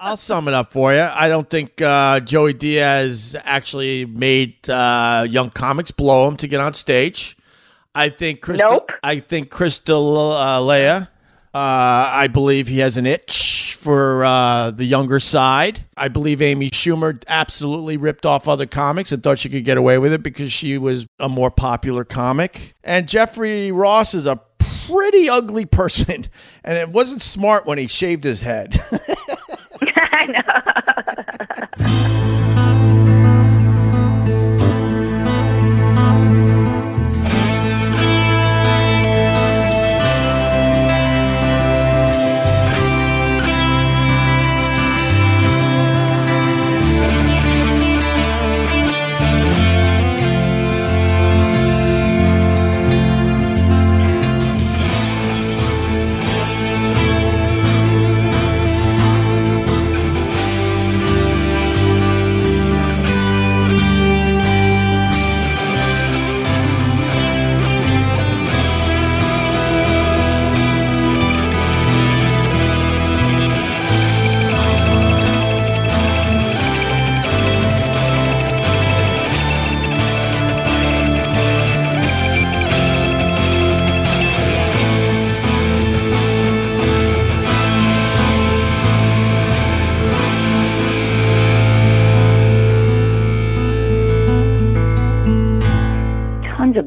I'll sum it up for you. I don't think uh, Joey Diaz actually made uh, young comics blow him to get on stage. I think Crystal, Nope. I think Crystal uh, Leia. Uh, I believe he has an itch for uh, the younger side. I believe Amy Schumer absolutely ripped off other comics and thought she could get away with it because she was a more popular comic. And Jeffrey Ross is a pretty ugly person, and it wasn't smart when he shaved his head. I know. Tons of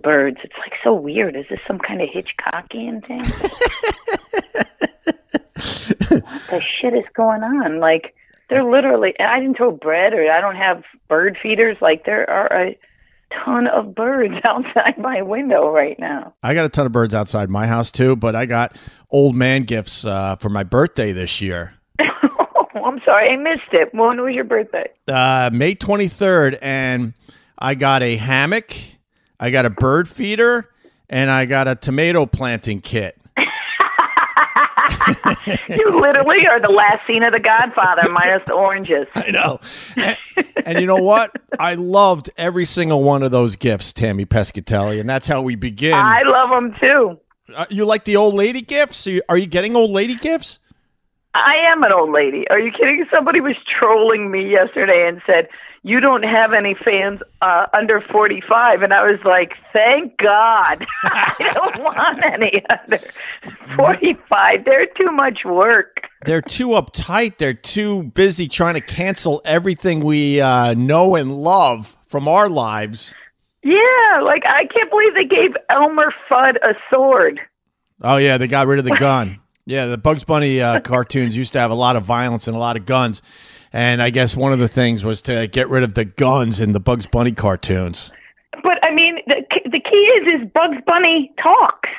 birds. It's like so weird. Is this some kind of Hitchcockian thing? what the shit is going on? Like they're literally. I didn't throw bread, or I don't have bird feeders. Like there are a ton of birds outside my window right now. I got a ton of birds outside my house too, but I got old man gifts uh, for my birthday this year. I'm sorry, I missed it. When was your birthday? Uh, May 23rd, and I got a hammock, I got a bird feeder, and I got a tomato planting kit. You literally are the last scene of The Godfather, minus the oranges. I know. And, and you know what? I loved every single one of those gifts, Tammy Pescatelli, and that's how we begin. I love them too. Uh, you like the old lady gifts? Are you, are you getting old lady gifts? I am an old lady. Are you kidding? Somebody was trolling me yesterday and said, You don't have any fans uh, under 45. And I was like, Thank God. I don't want any under 45. They're too much work. They're too uptight. They're too busy trying to cancel everything we uh, know and love from our lives. Yeah, like I can't believe they gave Elmer Fudd a sword. Oh yeah, they got rid of the gun. Yeah, the Bugs Bunny uh, cartoons used to have a lot of violence and a lot of guns, and I guess one of the things was to get rid of the guns in the Bugs Bunny cartoons. But I mean, the the key is is Bugs Bunny talks.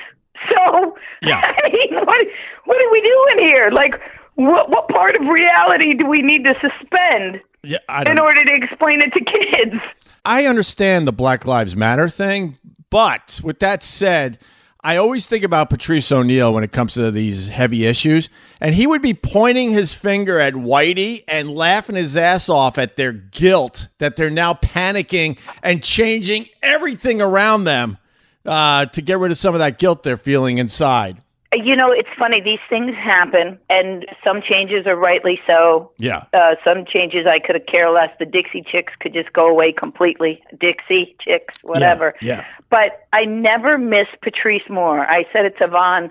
So Yeah. I mean, what what are we doing here? Like, what what part of reality do we need to suspend Yeah, I in order to explain it to kids? I understand the Black Lives Matter thing, but with that said, I always think about Patrice O'Neal when it comes to these heavy issues, and he would be pointing his finger at Whitey and laughing his ass off at their guilt that they're now panicking and changing everything around them uh, to get rid of some of that guilt they're feeling inside. You know, it's funny. These things happen, and some changes are rightly so. Yeah. Uh, some changes I could have care less. The Dixie Chicks could just go away completely. Dixie Chicks, whatever. yeah. But I never miss Patrice Moore. I said it to Vaughn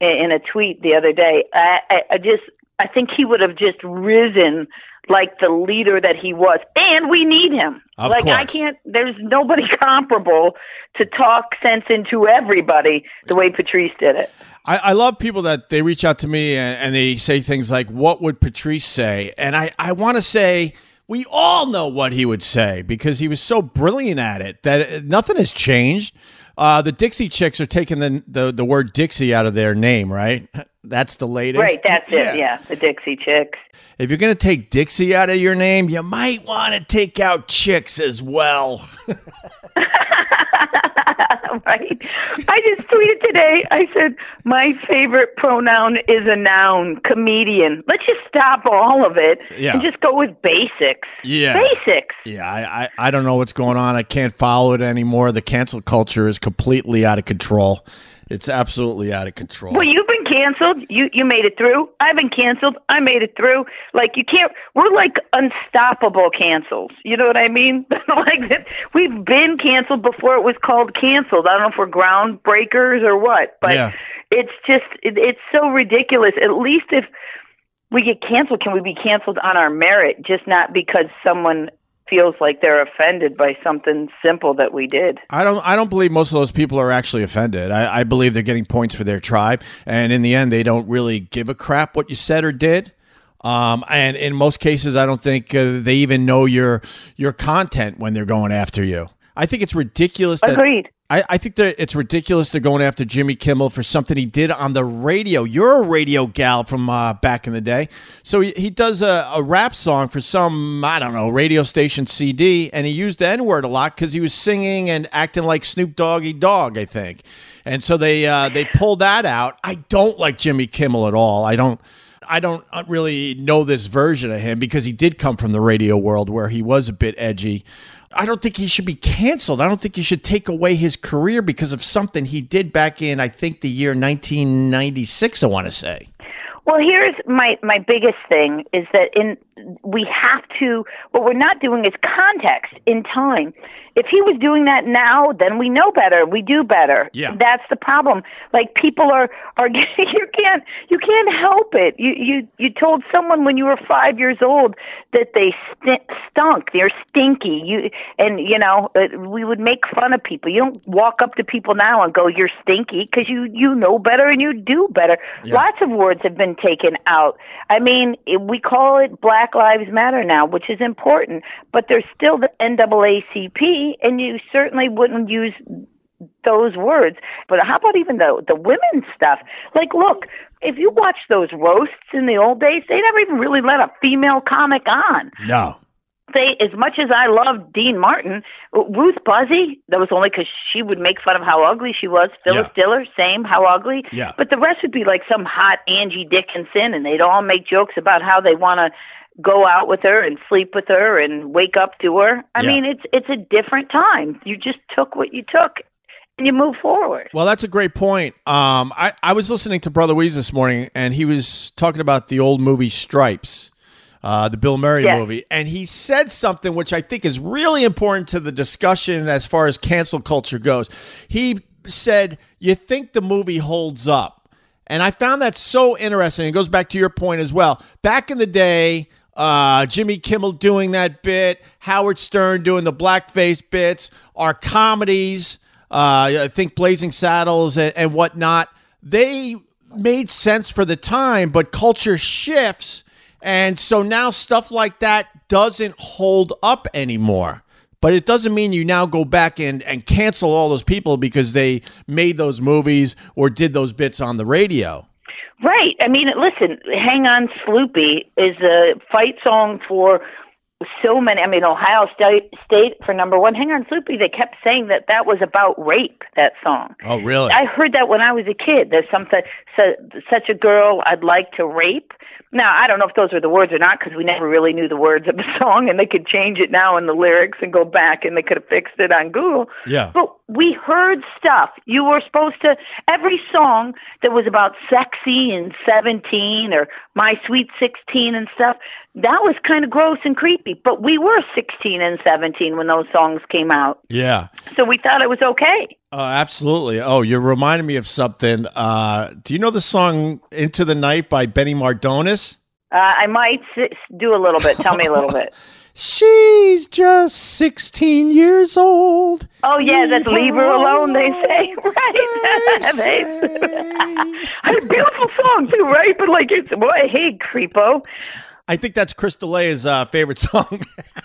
in, in a tweet the other day. I, I, I just, I think he would have just risen like the leader that he was, and we need him. Of like I can't. There's nobody comparable to talk sense into everybody the way Patrice did it. I, I love people that they reach out to me and, and they say things like, What would Patrice say? And I, I want to say, we all know what he would say because he was so brilliant at it that uh, nothing has changed. Uh, the Dixie Chicks are taking the, the, the word Dixie out of their name, right? That's the latest. Right, that's it. Yeah, the Dixie Chicks. If you're going to take Dixie out of your name, you might want to take out Chicks as well. right? I just tweeted today. I said my favorite pronoun is a noun, comedian. Let's just stop all of it Yeah. and just go with basics. Yeah. Basics. Yeah, I, I, I don't know what's going on. I can't follow it anymore. The cancel culture is completely out of control. It's absolutely out of control. Well, you've been canceled. You you made it through. I've been canceled. I made it through. Like you can't. We're like unstoppable cancels. You know what I mean? like that. We've been canceled before it was called canceled. I don't know if we're groundbreakers or what, but Yeah. it's just it, it's so ridiculous. At least if we get canceled, can we be canceled on our merit, just not because someone feels like they're offended by something simple that we did? I don't. I don't believe most of those people are actually offended. I, I believe they're getting points for their tribe, and in the end, they don't really give a crap what you said or did. Um, and in most cases, I don't think uh, they even know your your content when they're going after you. I think it's ridiculous. That, Agreed. I, I think that it's ridiculous they're going after Jimmy Kimmel for something he did on the radio. You're a radio gal from uh, back in the day. So he, he does a, a rap song for some, I don't know, radio station CD, and he used the N word a lot because he was singing and acting like Snoop Doggy Dogg, I think. And so they uh, they pulled that out. I don't like Jimmy Kimmel at all. I don't. I don't really know this version of him because he did come from the radio world where he was a bit edgy. I don't think he should be canceled. I don't think you should take away his career because of something he did back in, I think, the year 1996, I want to say. Well, here's my my biggest thing is that in we have to what we're not doing is context in time. If he was doing that now, then we know better. We do better. Yeah. That's the problem. Like people are are you can't you can't help it. You you you told someone when you were 5 years old that they st- stunk. They're stinky. You and you know, uh, we would make fun of people. You don't walk up to people now and go you're stinky because you you know better and you do better. Lots of words have been taken out. I mean, we call it Black Lives Matter now, which is important, but there's still the NAACP, and you certainly wouldn't use those words. But how about even the the women's stuff? Like, look, if you watch those roasts in the old days, they never even really let a female comic on No. they as much as I loved Dean Martin, Ruth Buzzi, that was only because she would make fun of how ugly she was. Phyllis Yeah. Diller, same, how ugly. Yeah. But the rest would be like some hot Angie Dickinson, and they'd all make jokes about how they want to go out with her and sleep with her and wake up to her. I Yeah. mean, it's it's a different time. You just took what you took, and you move forward. Well, that's a great point. Um, I, I was listening to Brother Weez this morning, and he was talking about the old movie Stripes, uh, the Bill Murray Yes. movie, and he said something which I think is really important to the discussion as far as cancel culture goes. He said, "You think the movie holds up?" And I found that so interesting. It goes back to your point as well. Back in the day, uh, Jimmy Kimmel doing that bit, Howard Stern doing the blackface bits, our comedies, uh, I think Blazing Saddles and, and whatnot, they made sense for the time, but culture shifts. And so now stuff like that doesn't hold up anymore. But it doesn't mean you now go back and, and cancel all those people because they made those movies or did those bits on the radio. Right. I mean, listen, Hang On Sloopy is a fight song for so many. I mean, Ohio State, State for number one. Hang On Sloopy, they kept saying that that was about rape, that song. Oh, really? I heard that when I was a kid. There's something, so, such a girl I'd like to rape. Now, I don't know if those were the words or not because we never really knew the words of the song and they could change it now in the lyrics and go back and they could have fixed it on Google. Yeah. But we heard stuff. You were supposed to, every song that was about sexy and 17 or my sweet 16 and stuff, that was kind of gross and creepy. But we were 16 and 17 when those songs came out. yeah. So we thought it was okay. Oh, absolutely. Oh, you're reminding me of something. Uh, do you know the song Into the Night by Benny Mardones? Uh, I might s- do a little bit. Tell me a little bit. She's just 16 years old. Oh yeah, that's leave her alone. They say They right. say. a beautiful song too, right? But like it's boy, hey creepo, I think that's Chris D'Elia's uh, favorite song.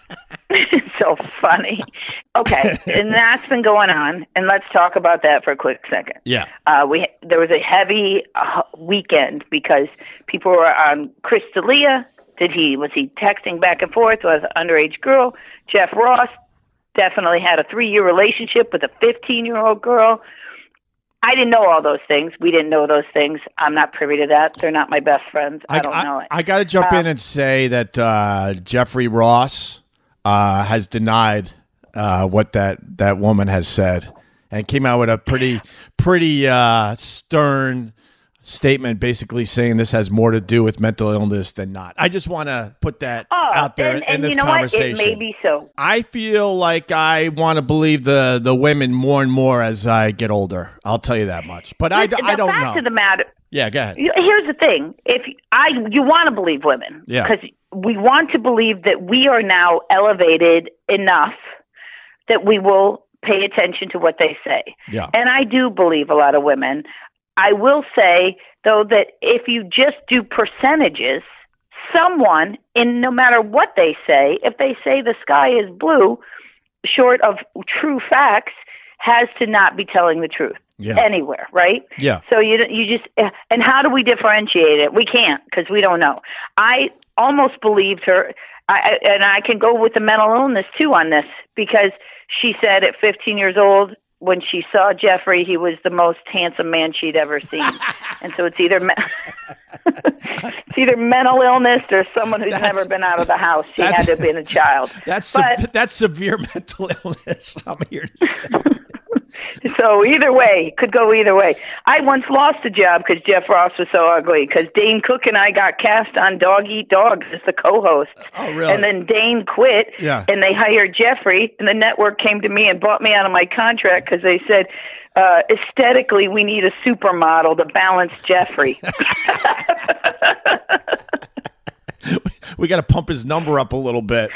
it's so funny. Okay, and that's been going on, and let's talk about that for a quick second. yeah. Uh, we there was a heavy uh, weekend because people were on Chris D'Elia. Did he was he texting back and forth with an underage girl? Jeff Ross definitely had a three year relationship with a fifteen year old girl. I didn't know all those things. We didn't know those things. I'm not privy to that. They're not my best friends. I, don't know it. I got to jump in and say that uh, Jeffrey Ross uh, has denied uh, what that, that woman has said. and came out with a pretty pretty uh, stern statement basically saying this has more to do with mental illness than not. I just want to put that Oh, out there and, in and this you know conversation. what? It may be so. I feel like I want to believe the the women more and more as I get older. I'll tell you that much. But I, the I don't fact know. of the matter, yeah, go ahead. here's the thing: if I you want to believe women, Yeah. because we want to believe that we are now elevated enough that we will pay attention to what they say. Yeah. And I do believe a lot of women. I will say though that if you just do percentages, someone in no matter what they say, if they say the sky is blue, short of true facts, has to not be telling the truth Yeah. anywhere, right? Yeah. So you you just and how do we differentiate it? We can't because we don't know. I almost believed her, I, and I can go with the mental illness too on this because she said at 15 years old when she saw Jeffrey, he was the most handsome man she'd ever seen, and so it's either me- it's either mental illness or someone who's That's- never been out of the house. She had to have been a child. That's But- se- that's severe mental illness. I'm here to say. So either way, could go either way. I once lost a job because Jeff Ross was so ugly. Because Dane Cook and I got cast on Dog Eat Dogs as the co-host. Oh, really? And then Dane quit. Yeah. And they hired Jeffrey, and the network came to me and bought me out of my contract because they said. Uh, aesthetically, we need a supermodel to balance Jeffrey. we got to pump his number up a little bit.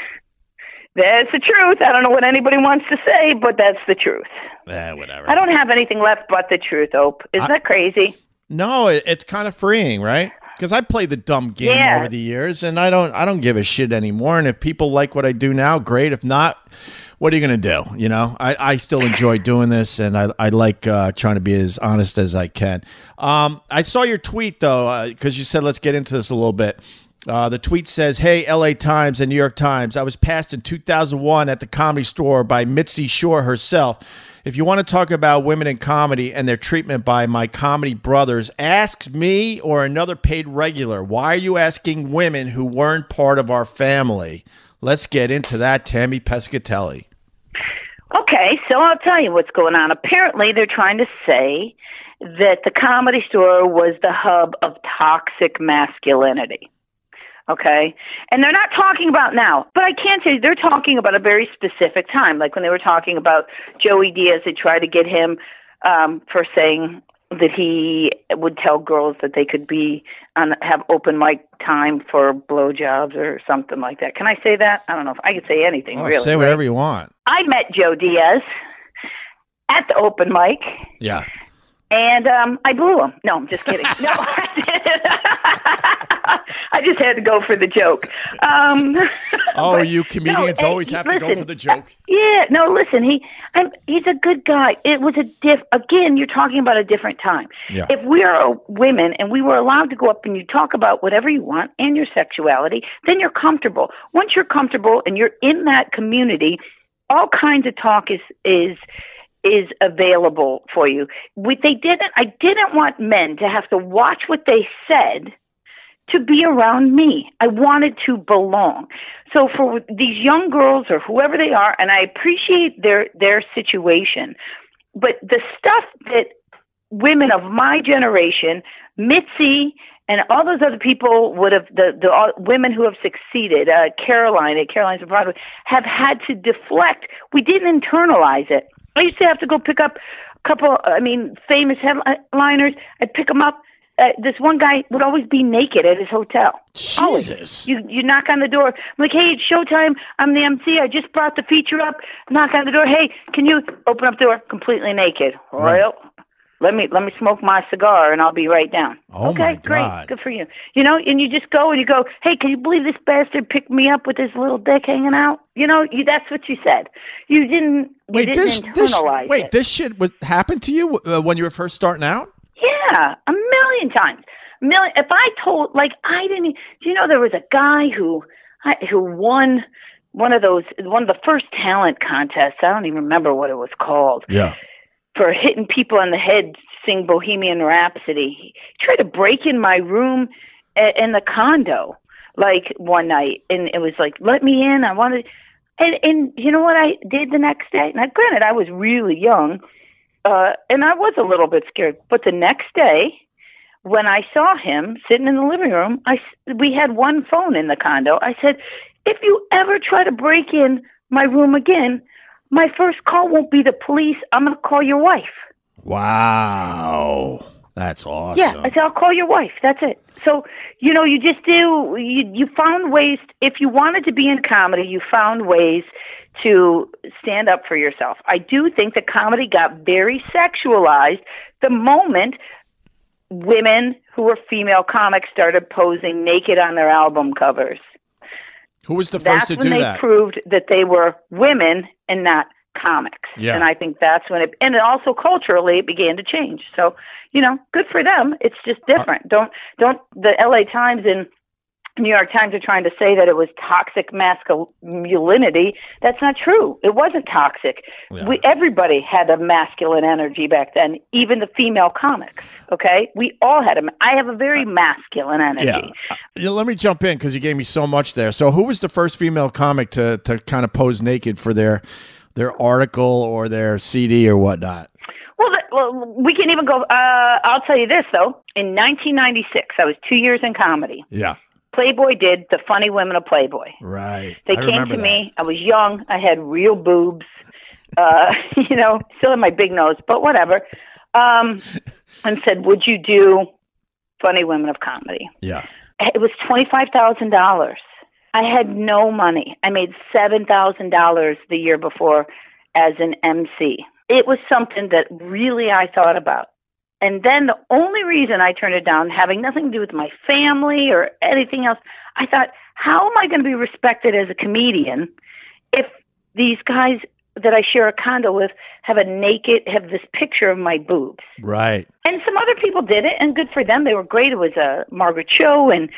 That's the truth. I don't know what anybody wants to say, but that's the truth. Eh, whatever. I don't have anything left but the truth, Ope. Isn't that crazy? No, it, it's kind of freeing, right? Because I played the dumb game Yeah. over the years, and I don't, I don't give a shit anymore. And if people like what I do now, great. If not, what are you going to do? You know, I, I still enjoy doing this, and I, I like uh, trying to be as honest as I can. Um, I saw your tweet though, because you said let's get into this a little bit. Uh, the tweet says, "Hey, L.A. Times and New York Times. I was passed in 2001 at the Comedy Store by Mitzi Shore herself. If you want to talk about women in comedy and their treatment by my comedy brothers, ask me or another paid regular. Why are you asking women who weren't part of our family? Let's get into that, Tammy Pescatelli. Okay, so I'll tell you what's going on. Apparently, they're trying to say that the comedy store was the hub of toxic masculinity. Okay, and they're not talking about now, but I can tell you they're talking about a very specific time, like when they were talking about Joey Diaz. They tried to get him um, for saying that he would tell girls that they could be on have open mic time for blowjobs or something like that. Can I say that? I don't know if I could say anything. Oh, really, say right? whatever you want. I met Joe Diaz at the open mic, Yeah. and um, I blew him. No, I'm just kidding. No, I just had to go for the joke. Um, Oh, you comedians no, always have to go for the joke. Yeah, no, listen, he, I'm, he's a good guy. It was a diff. Again, you're talking about a different time. Yeah. If we are women and we were allowed to go up and you talk about whatever you want and your sexuality, then you're comfortable. Once you're comfortable and you're in that community, all kinds of talk is is is available for you. We, they didn't. I didn't want men to have to watch what they said to be around me. I wanted to belong. So for these young girls or whoever they are, and I appreciate their their situation, but the stuff that women of my generation, Mitzi, and all those other people would have the the all, women who have succeeded, uh, Caroline at Caroline's Broadway, have had to deflect. We didn't internalize it. I used to have to go pick up a couple. I mean, famous headliners. I'd pick them up. Uh, this one guy would always be naked at his hotel. Always. Jesus. You you knock on the door. I'm like, hey, it's showtime. I'm the MC. I just brought the feature up. Knock on the door. Hey, can you open up the door? Completely naked. Right. Well, let me let me smoke my cigar and I'll be right down. Oh, okay, great, good for you. You know, and you just go and you go, hey, can you believe this bastard picked me up with his little dick hanging out? You know, you, that's what you said. You didn't. You Wait, didn't this, this wait, it. this shit would happen to you uh, when you were first starting out? Yeah, a million times. A million. If I told, like, I didn't. Do you know there was a guy who, I, who won one of those, one of the first talent contests. I don't even remember what it was called Yeah. for hitting people on the head, sing Bohemian Rhapsody. He tried to break in my room a- in the condo, like one night, and it was like, "Let me in." I wanted, and and you know what I did the next day? Now, granted, I was really young, uh, and I was a little bit scared. But the next day, when I saw him sitting in the living room, I we had one phone in the condo. I said, "If you ever try to break in my room again, my first call won't be the police. I'm going to call your wife." Wow. That's awesome. Yeah, I said I'll call your wife. That's it. So you know, you just do. You you found ways. If you wanted to be in comedy, you found ways to stand up for yourself. I do think that comedy got very sexualized the moment women who were female comics started posing naked on their album covers. Who was the first That's to when do they proved that they were women and not comics. Yeah. And I think that's when it and it also culturally it began to change. So, you know, good for them. It's just different. Uh, don't don't the LA Times and New York Times are trying to say that it was toxic masculinity. That's not true. It wasn't toxic. Yeah. We everybody had a masculine energy back then, even the female comics. Okay, we all had a. I have a very masculine energy. yeah. Let me jump in because you gave me so much there. So, who was the first female comic to to kind of pose naked for their their article or their CD or whatnot? Well, well, we can even go. Uh, I'll tell you this though. In 1996, I was two years in comedy. Yeah. Playboy did the Funny Women of Playboy. Right. They I came to that. me. I was young. I had real boobs. Uh, you know, still have my big nose, but whatever. Um, and said, "Would you do Funny Women of Comedy?" Yeah. It was twenty five thousand dollars. I had no money. I made seven thousand dollars the year before as an MC. It was something that really I thought about. And then the only reason I turned it down, having nothing to do with my family or anything else, I thought, how am I going to be respected as a comedian if these guys that I share a condo with have a naked, have this picture of my boobs? Right. And some other people did it, and good for them. They were great. It was uh, Margaret Cho and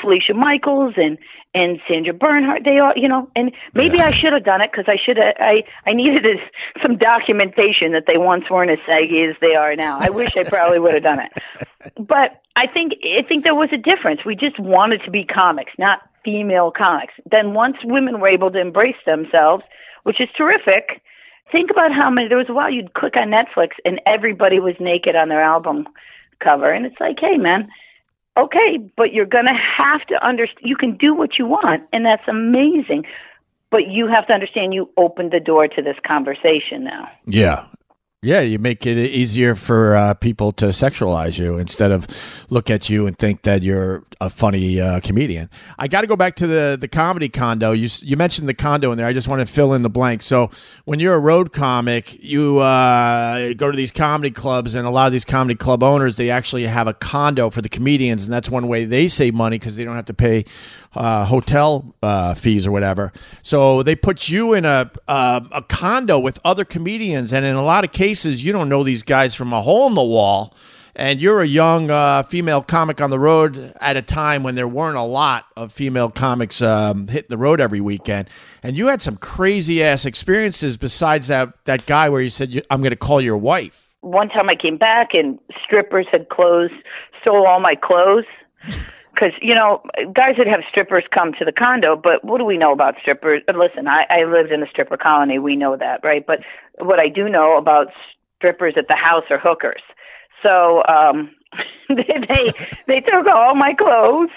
Felicia Michaels and and Sandra Bernhard. They all, you know, and maybe Yeah. I should have done it because I should have. I I needed this, some documentation that they once weren't as saggy as they are now. I wish I probably would have done it, but I think I think there was a difference. We just wanted to be comics, not female comics. Then once women were able to embrace themselves, which is terrific. Think about how many. There was a while you'd click on Netflix and everybody was naked on their album cover, and it's like, hey, man, okay, but you're going to have to understand. You can do what you want, and that's amazing. But you have to understand you opened the door to this conversation now. Yeah. Yeah, you make it easier for uh, people to sexualize you instead of look at you and think that you're a funny uh, comedian. I got to go back to the the comedy condo. You you mentioned the condo in there. I just want to fill in the blank. So when you're a road comic, you uh, go to these comedy clubs, and a lot of these comedy club owners they actually have a condo for the comedians, and that's one way they save money because they don't have to pay uh, hotel uh, fees or whatever. So they put you in a a condo with other comedians, and in a lot of cases, you don't know these guys from a hole in the wall. And you're a young uh, female comic on the road at a time when there weren't a lot of female comics um, hitting the road every weekend, and you had some crazy ass experiences. Besides that, that guy where you said, "I'm going to call your wife." One time I came back and strippers had closed, stole all my clothes. Because, you know, guys would have strippers come to the condo, but what do we know about strippers? Listen, I, I lived in a stripper colony. We know that, right? But what I do know about strippers at the house are hookers. So um, they, they they took all my clothes.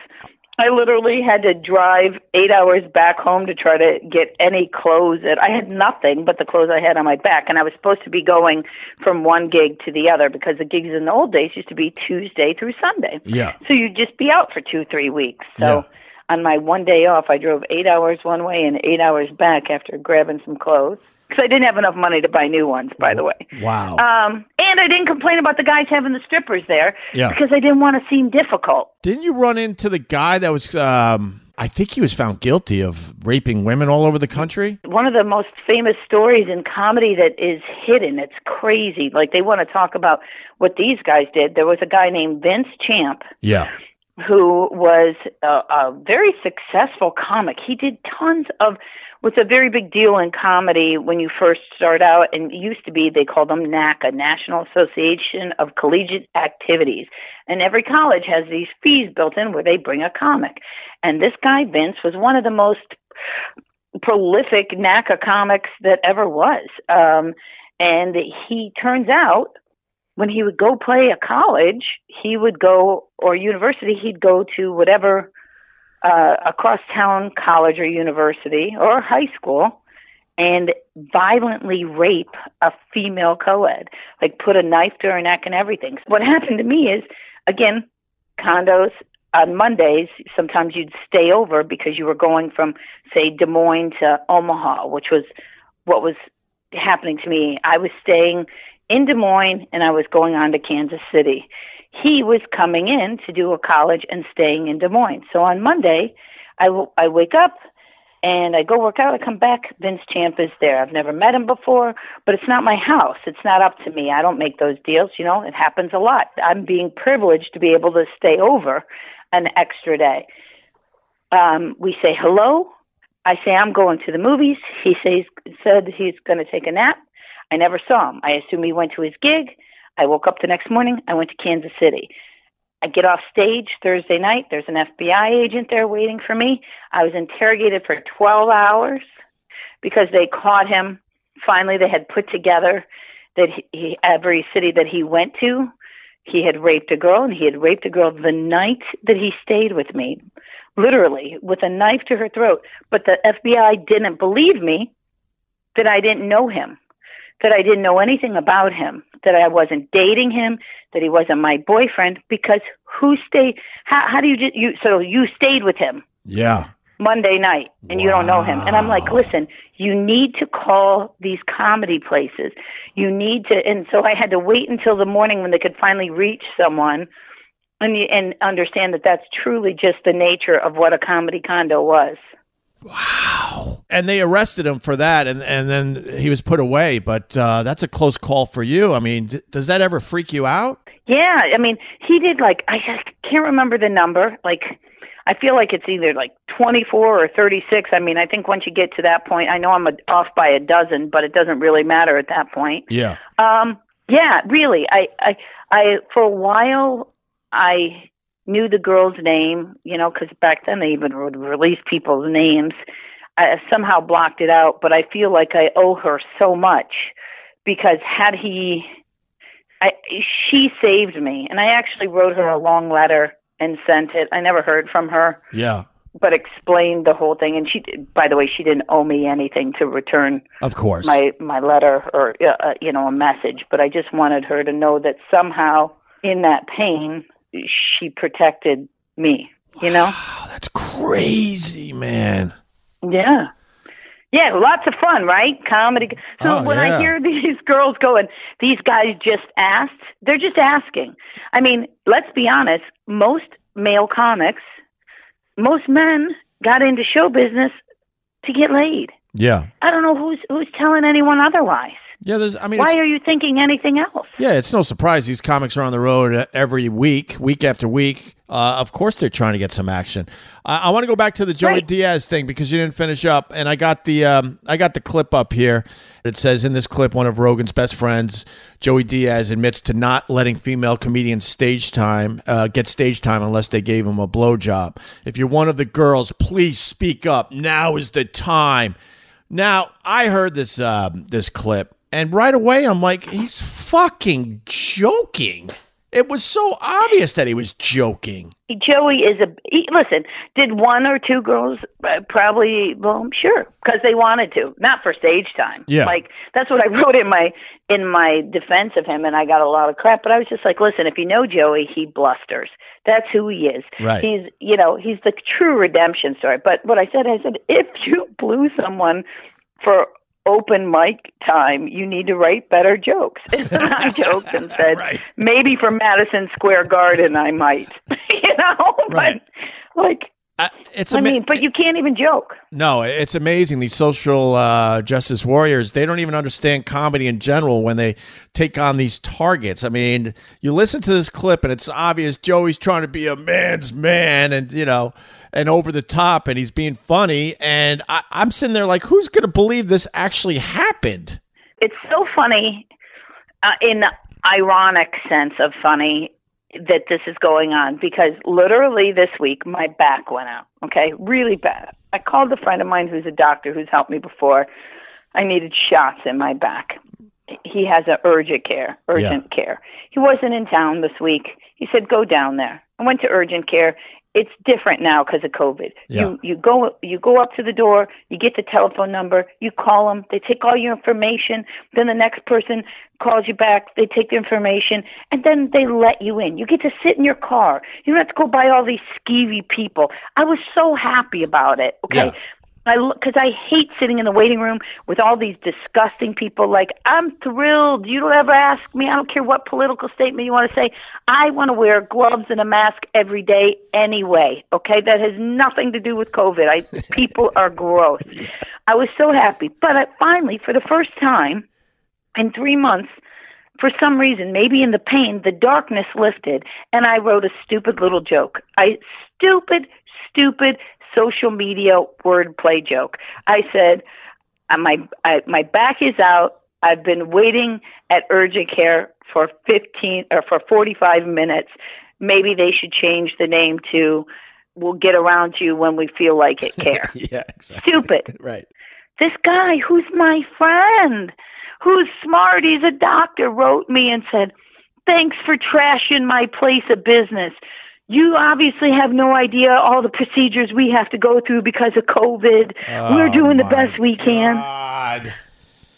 I literally had to drive eight hours back home to try to get any clothes that I had nothing but the clothes I had on my back. And I was supposed to be going from one gig to the other because the gigs in the old days used to be Tuesday through Sunday. Yeah. So you'd just be out for two, three weeks. So Yeah. on my one day off, I drove eight hours one way and eight hours back after grabbing some clothes. Because I didn't have enough money to buy new ones, by the way. Wow. Um, and I didn't complain about the guys having the strippers there Yeah. because I didn't want to seem difficult. Didn't you run into the guy that was? Um, I think he was found guilty of raping women all over the country. one of the most famous stories in comedy that is hidden. It's crazy. Like they want to talk about what these guys did. There was a guy named Vince Champ Yeah. who was a, a very successful comic. He did tons of what's a very big deal in comedy when you first start out and it used to be they called them NACA, National Association of Collegiate Activities. And every college has these fees built in where they bring a comic. And this guy Vince was one of the most prolific NACA comics that ever was. Um And he turns out when he would go play a college, he would go or university, he'd go to whatever uh, across town college or university or high school and violently rape a female co-ed, like put a knife to her neck and everything. What happened to me is, again, condos on Mondays. Sometimes you'd stay over because you were going from, say, Des Moines to Omaha, which was what was happening to me. I was staying in Des Moines and I was going on to Kansas City. He was coming in to do a college and staying in Des Moines. So on Monday, I, w- I wake up and I go work out. I come back. Vince Champ is there. I've never met him before, but it's not my house. It's not up to me. I don't make those deals. You know, it happens a lot. I'm being privileged to be able to stay over an extra day. Um, we say hello. I say I'm going to the movies. He says said he's going to take a nap. I never saw him. I assume he went to his gig. I woke up the next morning. I went to Kansas City. I get off stage Thursday night. There's an FBI agent there waiting for me. I was interrogated for 12 hours because they caught him. Finally, they had put together that he, he, every city that he went to, he had raped a girl, and he had raped a girl the night that he stayed with me, literally with a knife to her throat. But the FBI didn't believe me that I didn't know him that I didn't know anything about him, that I wasn't dating him, that he wasn't my boyfriend. Because who stayed? How, how do you just you? So you stayed with him? Yeah. Monday night, and wow. you don't know him. And I'm like, listen, you need to call these comedy places. You need to. And so I had to wait until the morning when they could finally reach someone. And, and understand that that's truly just the nature of what a comedy condo was. Wow. And they arrested him for that, and, and then he was put away. But uh, that's a close call for you. I mean, d- does that ever freak you out? Yeah. I mean, he did like, I can't remember the number. Like, I feel like it's either like 24 or 36. I mean, I think once you get to that point, I know I'm a, off by a dozen, but it doesn't really matter at that point. Yeah. Um, yeah, really. I, I, I, for a while, I knew the girl's name, you know, because back then they even would release people's names. I somehow blocked it out, but I feel like I owe her so much because had he, I she saved me, and I actually wrote her a long letter and sent it. I never heard from her. Yeah. But explained the whole thing, and she, by the way, she didn't owe me anything to return. Of course, my my letter or uh, you know a message, but I just wanted her to know that somehow in that pain, she protected me. You know, wow, that's crazy, man. Yeah. Yeah, lots of fun, right? Comedy. So oh, when yeah. I hear these girls going, these guys just asked, they're just asking. I mean, let's be honest, most male comics, most men got into show business to get laid. Yeah. I don't know who's who's telling anyone otherwise. Yeah, there's. I mean, why are you thinking anything else? Yeah, it's no surprise these comics are on the road every week, week after week. Uh, of course, they're trying to get some action. I, I want to go back to the Joey right. Diaz thing because you didn't finish up, and I got the um, I got the clip up here. It says in this clip, one of Rogan's best friends, Joey Diaz, admits to not letting female comedians stage time uh, get stage time unless they gave him a blowjob. If you're one of the girls, please speak up. Now is the time. Now, I heard this uh, this clip, and right away I'm like, he's fucking joking. It was so obvious that he was joking. Joey is a he, listen. Did one or two girls uh, probably? Well, sure, because they wanted to, not for stage time. Yeah, like that's what I wrote in my in my defense of him, and I got a lot of crap. But I was just like, listen, if you know Joey, he blusters. That's who he is. Right. He's you know he's the true redemption story. But what I said, I said, if you blew someone for open mic time, you need to write better jokes. And I joked and said, right. maybe for Madison Square Garden, I might. you know, right. but like. Uh, it's I ama- mean, but you can't even joke. No, it's amazing. These social uh, justice warriors, they don't even understand comedy in general when they take on these targets. I mean, you listen to this clip and it's obvious Joey's trying to be a man's man and, you know, and over the top and he's being funny. And I, I'm sitting there like, who's going to believe this actually happened? It's so funny uh, in the ironic sense of funny that this is going on because literally this week my back went out. Okay, really bad. I called a friend of mine who's a doctor who's helped me before. I needed shots in my back. he has a urgent care, urgent care. He wasn't in town this week. He said, "Go down there." I went to urgent care. It's different now because of COVID. Yeah. You you go you go up to the door, you get the telephone number, you call them, they take all your information. Then the next person calls you back, they take the information, and then they let you in. You get to sit in your car. You don't have to go by all these skeevy people. I was so happy about it. Okay. Yeah. I because I hate sitting in the waiting room with all these disgusting people. Like I'm thrilled. You don't ever ask me. I don't care what political statement you want to say. I want to wear gloves and a mask every day anyway. Okay, that has nothing to do with COVID. I people are gross. I was so happy, but I finally, for the first time in three months, for some reason, maybe in the pain, the darkness lifted, and I wrote a stupid little joke. I stupid, stupid social media wordplay joke. I said, uh, "My I, my back is out. I've been waiting at urgent care for 15 or for 45 minutes. Maybe they should change the name to "We'll get around to you when we feel like it." Care. yeah, exactly. Stupid. Right. This guy, who's my friend, who's smart, he's a doctor, wrote me and said, Thanks for trashing my place of business. You obviously have no idea all the procedures we have to go through because of COVID. We're Oh, doing the best we can. God.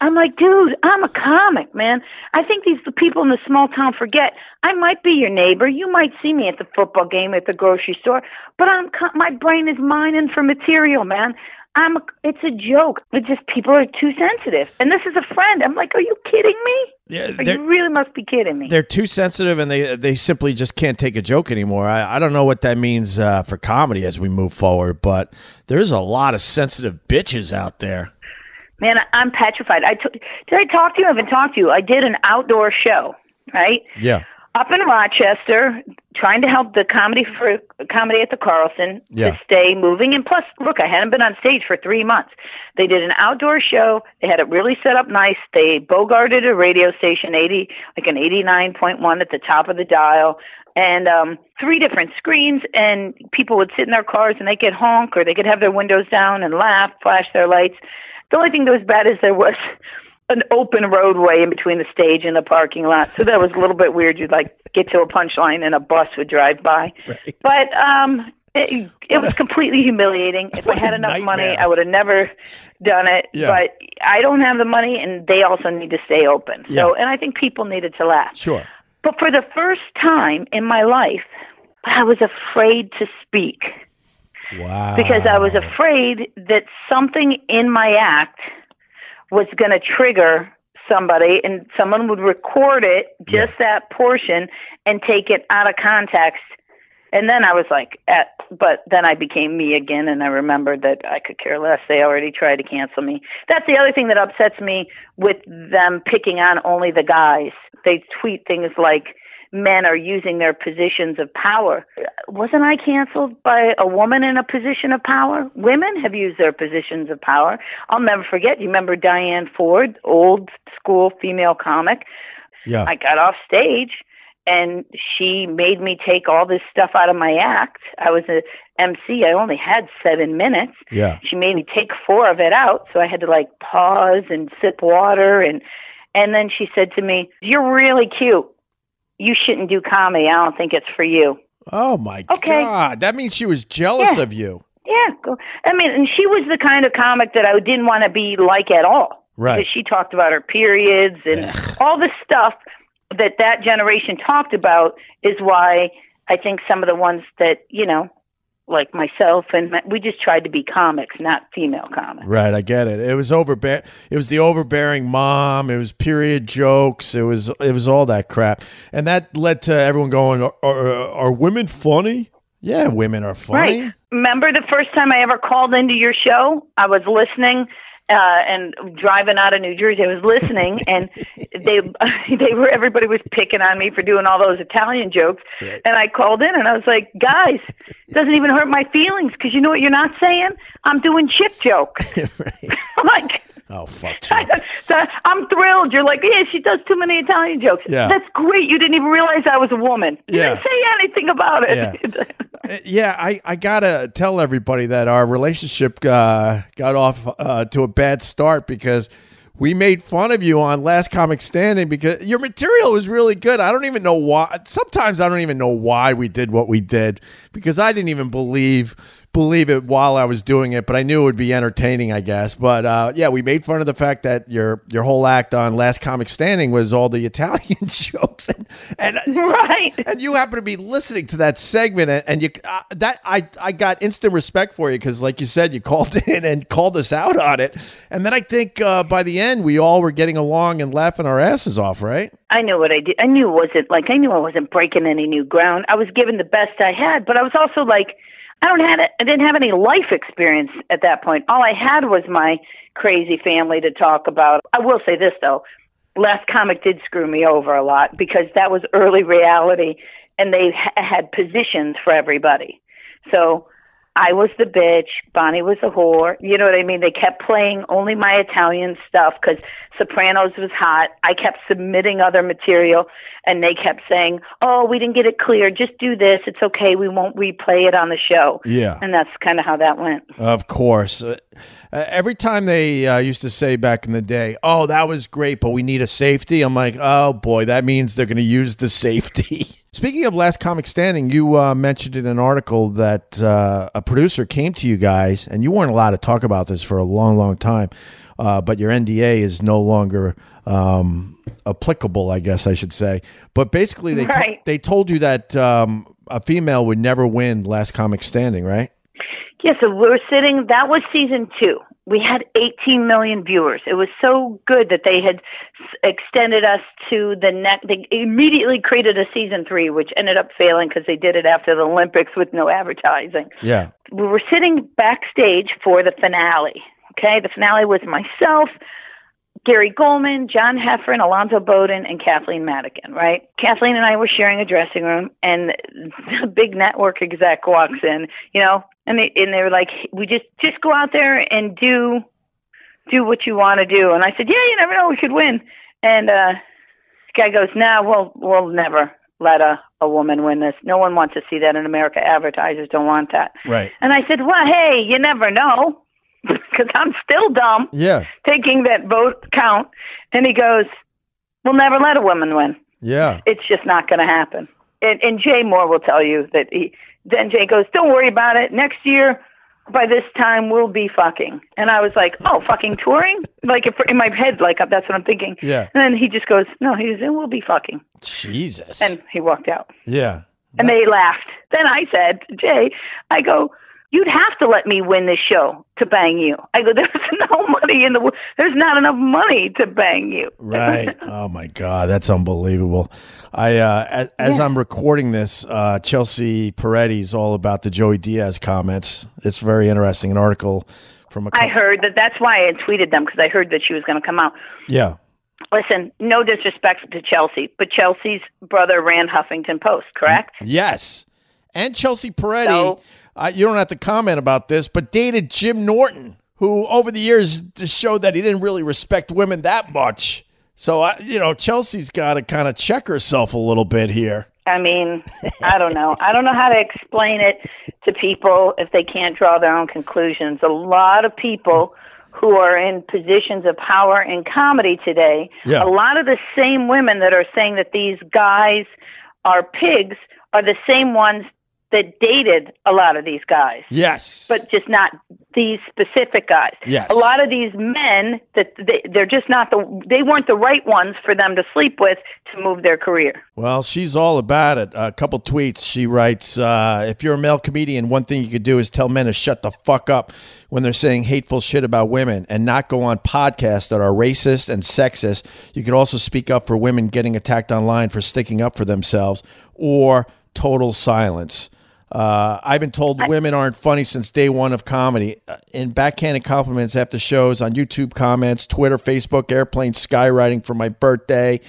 I'm like, dude, I'm a comic, man. I think these the people in the small town forget. I might be your neighbor. You might see me at the football game at the grocery store, but I'm my brain is mining for material, man. I'm a, it's a joke. It's just people are too sensitive. And this is a friend. I'm like, are you kidding me? Yeah, you really must be kidding me. they're too sensitive and they they simply just can't take a joke anymore. I, I don't know what that means uh, for comedy as we move forward, but there's a lot of sensitive bitches out there. Man, I- I'm petrified. I t- did I talk to you? I haven't talked to you. I did an outdoor show, right? Yeah. Up in Rochester, trying to help the comedy for comedy at the Carlson Yeah. to stay moving. And plus, look, I hadn't been on stage for three months. They did an outdoor show. They had it really set up nice. They bogarted a radio station, eighty like an eighty nine point one at the top of the dial. And um three different screens and people would sit in their cars and they could honk or they could have their windows down and laugh, flash their lights. The only thing that was bad is there was an open roadway in between the stage and the parking lot. So that was a little bit weird. You'd like get to a punchline and a bus would drive by. Right. But um it, it was completely humiliating. If I had enough money. I would have never done it. Yeah. But I don't have the money and they also need to stay open. So Yeah. and I think people needed to laugh. Sure. But for the first time in my life, I was afraid to speak Wow. because I was afraid that something in my act was going to trigger somebody and someone would record it, just that portion, and take it out of context. And then I was like, at, but then I became me again, and I remembered that I could care less. They already tried to cancel me. That's the other thing that upsets me with them picking on only the guys. They tweet things like, men are using their positions of power. Wasn't I canceled by a woman in a position of power? Women have used their positions of power. I'll never forget. You remember Diane Ford, old school female comic? Yeah. I got off stage and she made me take all this stuff out of my act. I was a MC. I only had seven minutes. yeah. She made me take four of it out, so I had to like pause and sip water and and then she said to me, "You're really cute. You shouldn't do comedy. I don't think it's for you." Oh my Okay. God. That means she was jealous Yeah. of you. Yeah. I mean, and she was the kind of comic that I didn't want to be like at all. Right. Because she talked about her periods and all the stuff that that generation talked about is why I think some of the ones that you know, like myself and my, we just tried to be comics, not female comics. Right, I get it. It was overbear. It was the overbearing mom. It was period jokes. It was it was all that crap, and that led to everyone going, "Are, are, are women funny?" Yeah, women are funny. Right. Remember the first time I ever called into your show? I was listening uh and driving out of New Jersey. I was listening and they they were everybody was picking on me for doing all those Italian jokes. Right. And I called in and I was like, "Guys, it doesn't even hurt my feelings because you know what you're not saying? I'm doing chick jokes." right. Like Oh fuck. I'm thrilled. You're like, yeah, she does too many Italian jokes. Yeah. That's great. You didn't even realize I was a woman. You Yeah. didn't say anything about it. Yeah. Uh, yeah, I, I gotta tell everybody that our relationship uh, got off uh, to a bad start because we made fun of you on Last Comic Standing because your material was really good. I don't even know why. Sometimes I don't even know why we did what we did because I didn't even believe believe it while I was doing it, but I knew it would be entertaining, I guess. But uh, yeah, we made fun of the fact that your your whole act on Last Comic Standing was all the Italian jokes, and and, Right. and you happen to be listening to that segment, and, and you uh, that I I got instant respect for you because, like you said, you called in and called us out on it, and then I think uh, by the end we all were getting along and laughing our asses off, right? I knew what I did. I knew it wasn't like I knew I wasn't breaking any new ground. I was giving the best I had, but I was also like, I don't had I didn't have any life experience at that point. All I had was my crazy family to talk about. I will say this though, Last Comic did screw me over a lot because that was early reality, and they ha- had positions for everybody. So I was the bitch, Bonnie was a whore. You know what I mean? They kept playing only my Italian stuff because Sopranos was hot. I kept submitting other material, and they kept saying, "Oh, we didn't get it clear. Just do this. It's okay. We won't replay it on the show." Yeah. And that's kind of how that went. Of course. Uh, uh, every time they uh, used to say back in the day, "Oh, that was great, but we need a safety," I'm like, "Oh boy, that means they're going to use the safety." Speaking of Last Comic Standing, you uh, mentioned in an article that uh, a producer came to you guys, and you weren't allowed to talk about this for a long, long time. Uh, but your NDA is no longer um, applicable, I guess I should say. But basically, they Right. they told you that um, a female would never win Last Comic Standing, right? Yeah, so we were sitting. That was season two. We had 18 million viewers. It was so good that they had s- extended us to the next. They immediately created a season three, which ended up failing because they did it after the Olympics with no advertising. Yeah. We were sitting backstage for the finale. Okay, the finale was myself, Gary Gulman, John Heffron, Alonzo Bodden, and Kathleen Madigan, right? Kathleen and I were sharing a dressing room, and the big network exec walks in, you know, and they and they were like, "We just just go out there and do do what you want to do." And I said, "Yeah, you never know, we could win." And uh, the guy goes, "No, we'll we'll never let a a woman win this. No one wants to see that in America. Advertisers don't want that." Right. And I said, "Well, hey, you never know." Because I'm still dumb Yeah. taking that vote count. And he goes, We'll never let a woman win. Yeah. It's just not going to happen. And, and Jay Mohr will tell you that he, then Jay goes, Don't worry about it. Next year, by this time, we'll be fucking. And I was like, Oh, fucking touring? Like if, in my head, like uh, that's what I'm thinking. Yeah. And then he just goes, No, he goes, We'll be fucking. Jesus. And he walked out. yeah. And they laughed. Then I said, Jay, I go, you'd have to let me win this show to bang you. I go, there's no money in the, wo- there's not enough money to bang you. Right. Oh my God, that's unbelievable. I uh, as, as I'm recording this, uh, Chelsea Peretti's all about the Joey Diaz comments. It's very interesting. An article from a I heard that that's why I tweeted them because I heard that she was going to come out. yeah. Listen, no disrespect to Chelsea, but Chelsea's brother ran Huffington Post, correct? Yes. And Chelsea Peretti, So- uh, you don't have to comment about this, but dated Jim Norton, who over the years just showed that he didn't really respect women that much. So, I, you know, Chelsea's got to kind of check herself a little bit here. I mean, I don't know. I don't know how to explain it to people if they can't draw their own conclusions. A lot of people who are in positions of power in comedy today, Yeah. a lot of the same women that are saying that these guys are pigs are the same ones that dated a lot of these guys Yes. but just not these specific guys. Yes. A lot of these men that they, they're just not the they weren't the right ones for them to sleep with to move their career. Well, she's all about it. A couple tweets. She writes, uh, "If you're a male comedian, one thing you could do is tell men to shut the fuck up when they're saying hateful shit about women, and not go on podcasts that are racist and sexist. You could also speak up for women getting attacked online for sticking up for themselves, or total silence." Uh, I've been told women aren't funny since day one of comedy. Uh, In backhanded compliments after shows on YouTube comments, Twitter, Facebook, airplane skywriting for my birthday.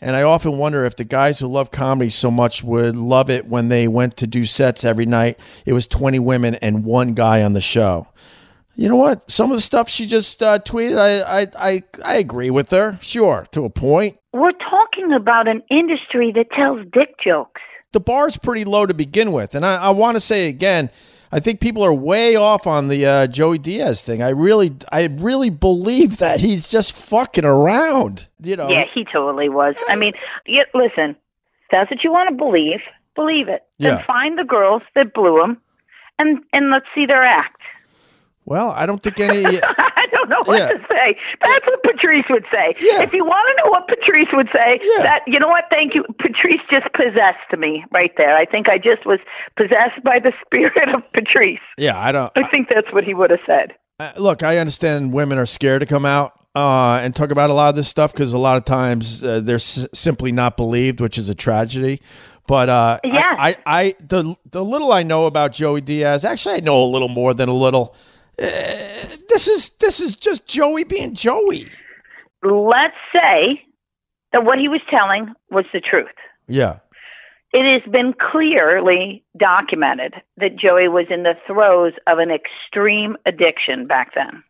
And I often wonder if the guys who love comedy so much would love it when they went to do sets every night. It was 20 women and one guy on the show. You know what? Some of the stuff she just uh, tweeted, I, I, I, I agree with her. Sure, to a point. We're talking about an industry that tells dick jokes. The bar's pretty low to begin with. And I, I want to say again, I think people are way off on the uh, Joey Diaz thing. I really, I really believe that he's just fucking around. You know? Yeah, he totally was. I mean, yeah, listen, that's what you want to believe. Believe it. Yeah. Then find the girls that blew him, and and let's see their act. Well, I don't think any. I don't know what Yeah. to say. That's what Patrice would say. Yeah. If you want to know what Patrice would say, Yeah. that you know what? Thank you. Patrice just possessed me right there. I think I just was possessed by the spirit of Patrice. yeah, I don't. I think that's what he would have said. Uh, look, I understand women are scared to come out uh, and talk about a lot of this stuff because a lot of times uh, they're s- simply not believed, which is a tragedy. But uh, I- I, I, the the little I know about Joey Diaz, actually, I know a little more than a little. Uh, this is this is just Joey being Joey. Let's say that what he was telling was the truth. Yeah, It has been clearly documented that Joey was in the throes of an extreme addiction back then.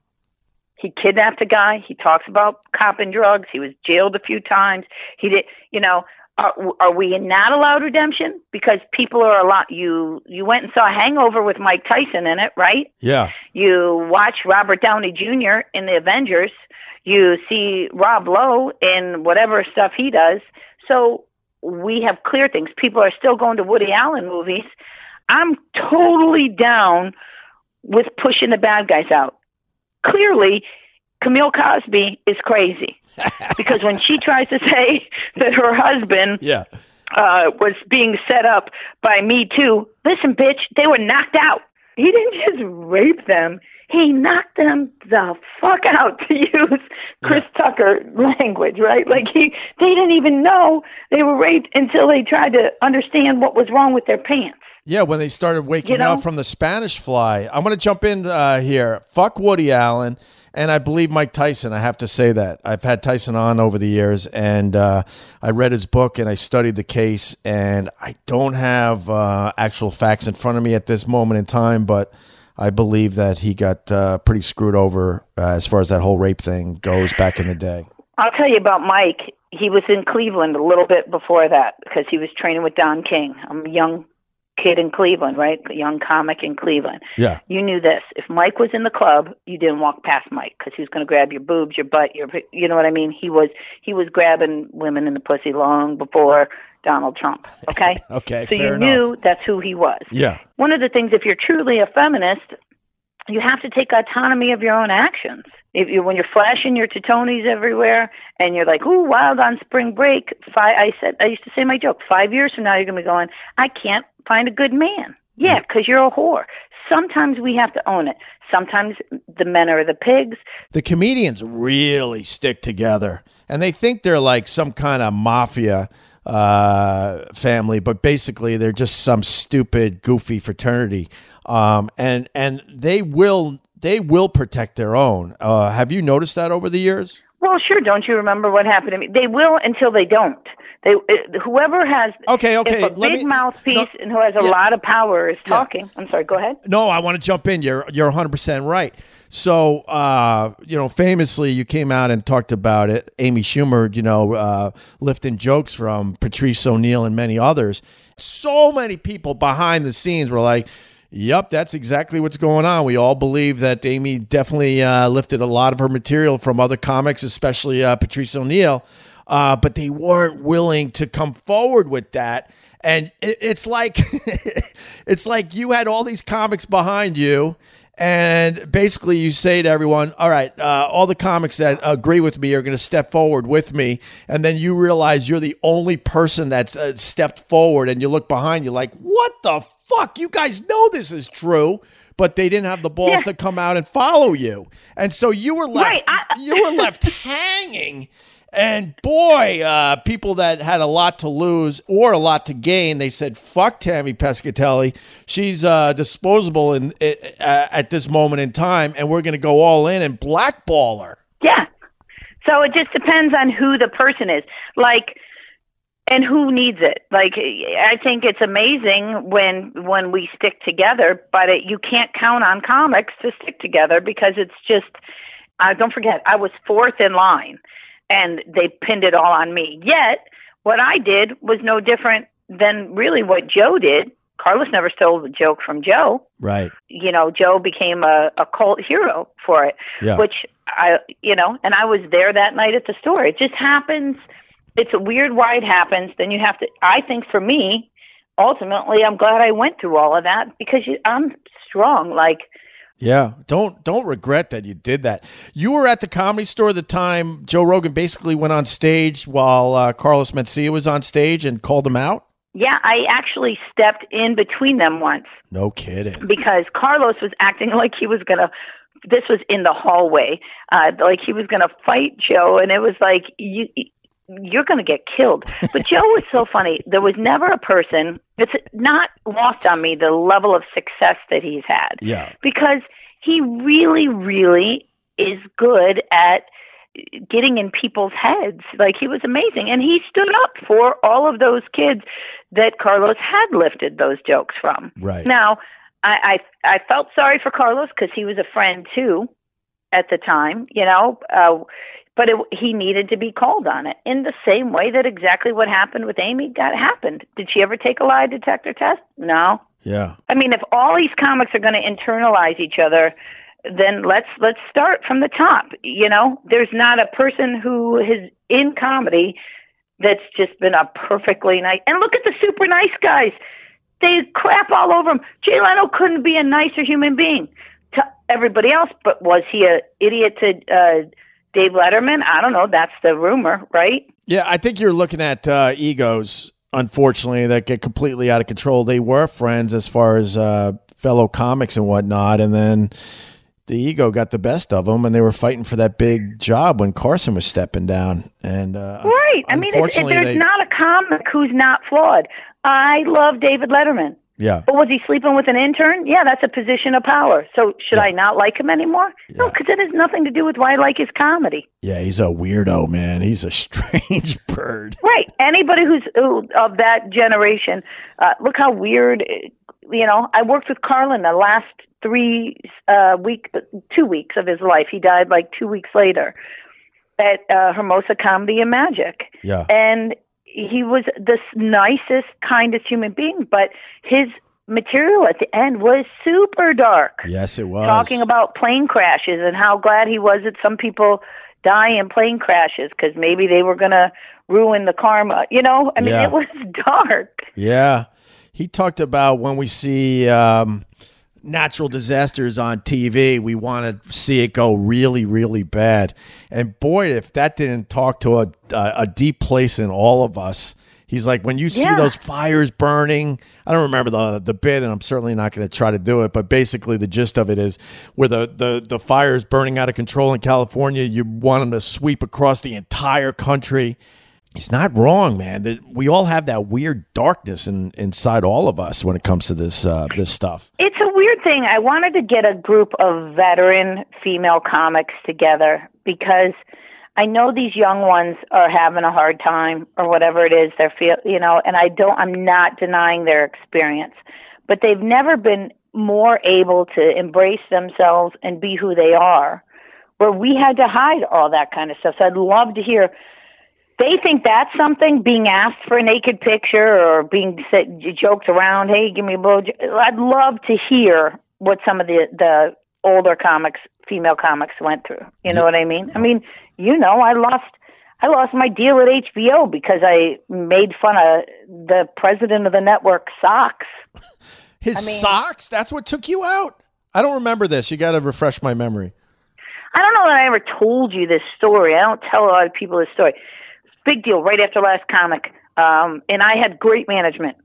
He kidnapped a guy. He talks about cop and drugs. He was jailed a few times. He did, you know. Are, are we not allowed redemption? Because people are a lot. You you went and saw Hangover with Mike Tyson in it, right? yeah, You watch Robert Downey Jr. in the Avengers. You see Rob Lowe in whatever stuff he does. So we have clear things. People are still going to Woody Allen movies. I'm totally down with pushing the bad guys out. Clearly, Camille Cosby is crazy because when she tries to say that her husband yeah, uh, was being set up by Me Too. Listen, bitch, they were knocked out. He didn't just rape them. He knocked them the fuck out to use Chris Tucker language, right? Like he, they didn't even know they were raped until they tried to understand what was wrong with their pants. yeah. When they started waking You know? up from the Spanish fly, I'm going to jump in uh, here. Fuck Woody Allen. And I believe Mike Tyson. I have to say that I've had Tyson on over the years, and uh, I read his book and I studied the case. And I don't have uh, actual facts in front of me at this moment in time, but I believe that he got uh, pretty screwed over uh, as far as that whole rape thing goes back in the day. I'll tell you about Mike. He was in Cleveland a little bit before that because he was training with Don King. I'm a young kid in Cleveland, right? A young comic in Cleveland. Yeah, you knew this. If Mike was in the club, you didn't walk past Mike because he was going to grab your boobs, your butt, your you know what I mean. He was he was grabbing women in the pussy long before Donald Trump. Okay, Okay, so you enough. knew that's who he was. yeah, One of the things, if you're truly a feminist, you have to take autonomy of your own actions. If you when you're flashing your titonis everywhere and you're like, "Ooh, wild on spring break," five, I said I used to say my joke. Five years from now, you're gonna be going, "I can't find a good man." Yeah, because you're a whore. Sometimes we have to own it. Sometimes the men are the pigs. the comedians really stick together and they think they're like some kind of mafia uh, family but basically they're just some stupid goofy fraternity um, and and they will they will protect their own uh, have you noticed that over the years Well, sure. Don't you remember what happened to me? They will until they don't. They uh, whoever has Okay, okay, a let big me- mouthpiece no, and who has a yeah. lot of power is talking. I'm sorry. Go ahead. No, I want to jump in. You're you're 100 percent right. So, uh, you know, famously, you came out and talked about it. Amy Schumer, you know, uh, lifting jokes from Patrice O'Neal and many others. So many people behind the scenes were like, "Yep, that's exactly what's going on." We all believe that Amy definitely uh, lifted a lot of her material from other comics, especially uh, Patrice O'Neal, uh, but they weren't willing to come forward with that. And it, it's like, it's like you had all these comics behind you, and basically you say to everyone, "All right, uh, all the comics that agree with me are going to step forward with me," and then you realize you're the only person that's uh, stepped forward, and you look behind you like, "What the fuck? You guys know this is true." But they didn't have the balls Yeah. to come out and follow you, and so you were left. Right, I- you were left hanging. And boy, uh, people that had a lot to lose or a lot to gain, they said, "Fuck Tammy Pescatelli. She's uh, disposable in, uh, at this moment in time, and we're going to go all in and blackball her." Yeah. So it just depends on who the person is. Like and who needs it. Like I think it's amazing when when we stick together, but it, you can't count on comics to stick together because it's just uh, don't forget I was fourth in line and they pinned it all on me. Yet what I did was no different than really what Joe did. Carlos never stole the joke from Joe. Right. You know, Joe became a, a cult hero for it, Yeah. which I, you know, and I was there that night at the store. It just happens. It's a weird why it happens. Then you have to, I think for me, ultimately, I'm glad I went through all of that because you, I'm strong. Like, Yeah, don't don't regret that you did that. You were at the comedy store the time Joe Rogan basically went on stage while uh, Carlos Mencia was on stage and called him out. yeah, I actually stepped in between them once. No kidding. because Carlos was acting like he was gonna. This was in the hallway, uh, like he was gonna fight Joe, and it was like you. You're going to get killed. But Joe was so funny. There was never a person, it's not lost on me the level of success that he's had. Yeah. Because he really, really is good at getting in people's heads. Like he was amazing. And he stood up for all of those kids that Carlos had lifted those jokes from. Right. Now, I I, I felt sorry for Carlos because he was a friend too at the time, you know, uh, but it, he needed to be called on it in the same way that exactly what happened with Amy got happened. Did she ever take a lie detector test? No. Yeah. I mean, if all these comics are going to internalize each other, then let's let's start from the top. You know, there's not a person who is in comedy that's just been a perfectly nice. And look at the super nice guys; they crap all over him. Jay Leno couldn't be a nicer human being to everybody else, but was he a idiot to uh, Dave Letterman? I don't know. That's the rumor, right? Yeah, I think you're looking at uh, egos, unfortunately, that get completely out of control. They were friends as far as uh, fellow comics and whatnot, and then the ego got the best of them, and they were fighting for that big job when Carson was stepping down. And uh, Right. I mean, it's, it, there's they- not a comic who's not flawed. I love David Letterman. Yeah, But was he sleeping with an intern? Yeah, that's a position of power. So should Yeah. I not like him anymore? No, because it has nothing to do with why I like his comedy. yeah, he's a weirdo, man. He's a strange bird. Right. Anybody who's of that generation, uh, look how weird. uh, You know, I worked with Carlin the last three uh, week, two weeks of his life. He died like two weeks later at uh, Hermosa Comedy and Magic. Yeah, and he was the nicest, kindest human being. But his material at the end was super dark, yes, it was talking about plane crashes and how glad he was that some people die in plane crashes because maybe they were going to ruin the karma. You know, I mean, Yeah. it was dark. Yeah. He talked about when we see um, natural disasters on TV, we want to see it go really, really bad. And boy, if that didn't talk to a, a, deep place in all of us. He's like, when you see Yeah. those fires burning, I don't remember the the bit, and I'm certainly not going to try to do it. But basically, the gist of it is, where the the the fire is burning out of control in California, you want them to sweep across the entire country. He's not wrong, man. That we all have that weird darkness in, inside all of us when it comes to this uh, this stuff. It's a weird thing. I wanted to get a group of veteran female comics together because I know these young ones are having a hard time or whatever it is they're feel, you know, and I don't I'm not denying their experience, but they've never been more able to embrace themselves and be who they are where we had to hide all that kind of stuff. So I'd love to hear they think that's something being asked for a naked picture or being said, joked around hey give me a blow i'd love to hear what some of the the older comics female comics went through you know what i mean i mean you know i lost i lost my deal at hbo because i made fun of the president of the network socks His I mean- socks? That's what took you out? I don't remember this. You got to refresh my memory. I don't know that I ever told you this story. I don't tell a lot of people this story. Big deal. Right after last comic, um, and I had great management.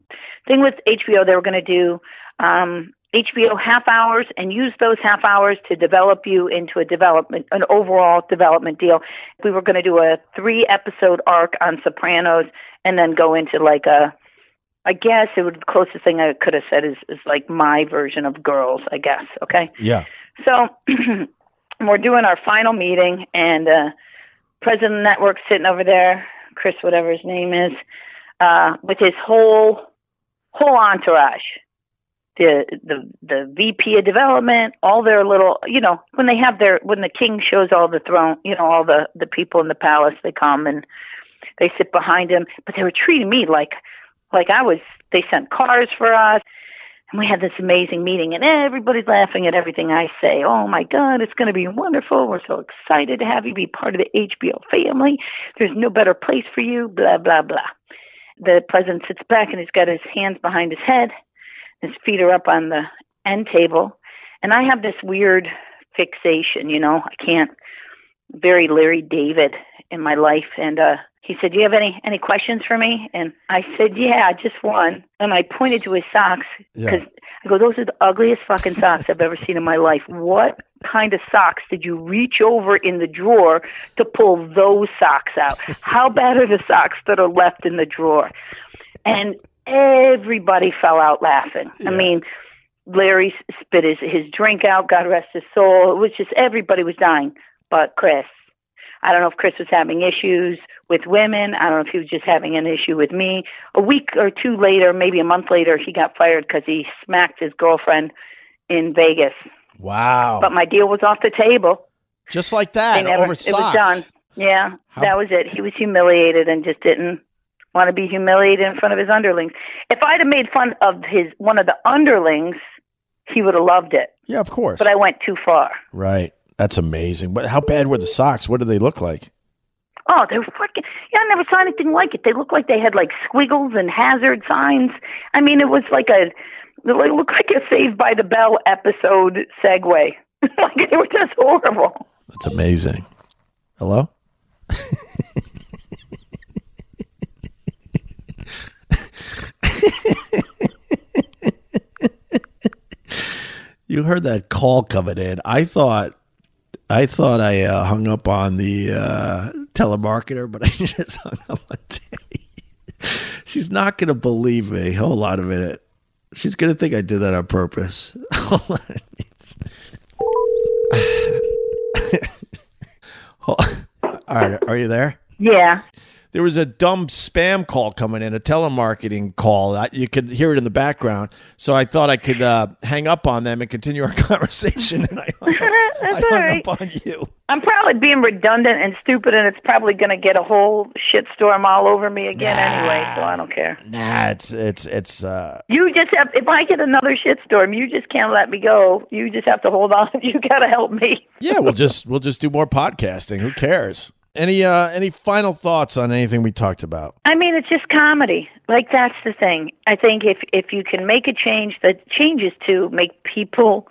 Thing with HBO, they were going to do um, HBO half hours and use those half hours to develop you into a development, an overall development deal. We were going to do a three episode arc on Sopranos, and then go into like a I guess it would the closest thing I could have said is is like my version of Girls. I guess. Okay. Yeah. So we're doing our final meeting, and uh, president of network sitting over there, Chris, whatever his name is, uh, with his whole whole entourage. The the the VP of development, all their little, you know, when they have their when the king shows all the throne, you know, all the the people in the palace, they come and they sit behind him. But they were treating me like like I was. They sent cars for us. And we had this amazing meeting, and everybody's laughing at everything I say. Oh my God, it's going to be wonderful. We're so excited to have you be part of the HBO family. There's no better place for you, blah, blah, blah. The president sits back and he's got his hands behind his head. His feet are up on the end table. And I have this weird fixation, you know, I can't, very Larry David in my life. And, uh, he said, "Do you have any any questions for me?" And I said, "Yeah, just one." And I pointed to his socks because Yeah. I go, "Those are the ugliest fucking socks I've ever seen in my life. What kind of socks did you reach over in the drawer to pull those socks out? How bad are the socks that are left in the drawer?" And everybody fell out laughing. I mean, Larry spit his his drink out. God rest his soul. It was just everybody was dying, but Chris. I don't know if Chris was having issues with women. I don't know if he was just having an issue with me. A week or two later, maybe a month later, he got fired because he smacked his girlfriend in Vegas. Wow. But my deal was off the table. Just like that, never, over it was done. Yeah, How- that was it. He was humiliated and just didn't want to be humiliated in front of his underlings. If I'd have made fun of his one of the underlings, he would have loved it. Yeah, of course. But I went too far. right. That's amazing. But how bad were the socks? What did they look like? Oh, they were fucking. Yeah, I never saw anything like it. They looked like they had like squiggles and hazard signs. I mean, it was like a. It looked like a Saved by the Bell episode segue. like they were just horrible. That's amazing. Hello? you heard that call coming in. I thought I thought I uh, hung up on the uh, telemarketer, but I just hung up on Tammy. She's not going to believe me. Hold on a minute. She's going to think I did that on purpose. Hold on. All right, are you there? Yeah. There was a dumb spam call coming in, a telemarketing call. I- You could hear it in the background. So I thought I could uh, hang up on them and continue our conversation. And I hung, up, I hung right. up on you. I'm probably being redundant and stupid, and it's probably going to get a whole shitstorm all over me again anyway. So I don't care. Nah, it's it's it's. Uh, You just have. If I get another shitstorm, you just can't let me go. You just have to hold on. You got to help me. yeah, we'll just we'll just do more podcasting. Who cares? Any uh any final thoughts on anything we talked about? I mean, it's just comedy. Like that's the thing. I think if if you can make a change, the change is to make people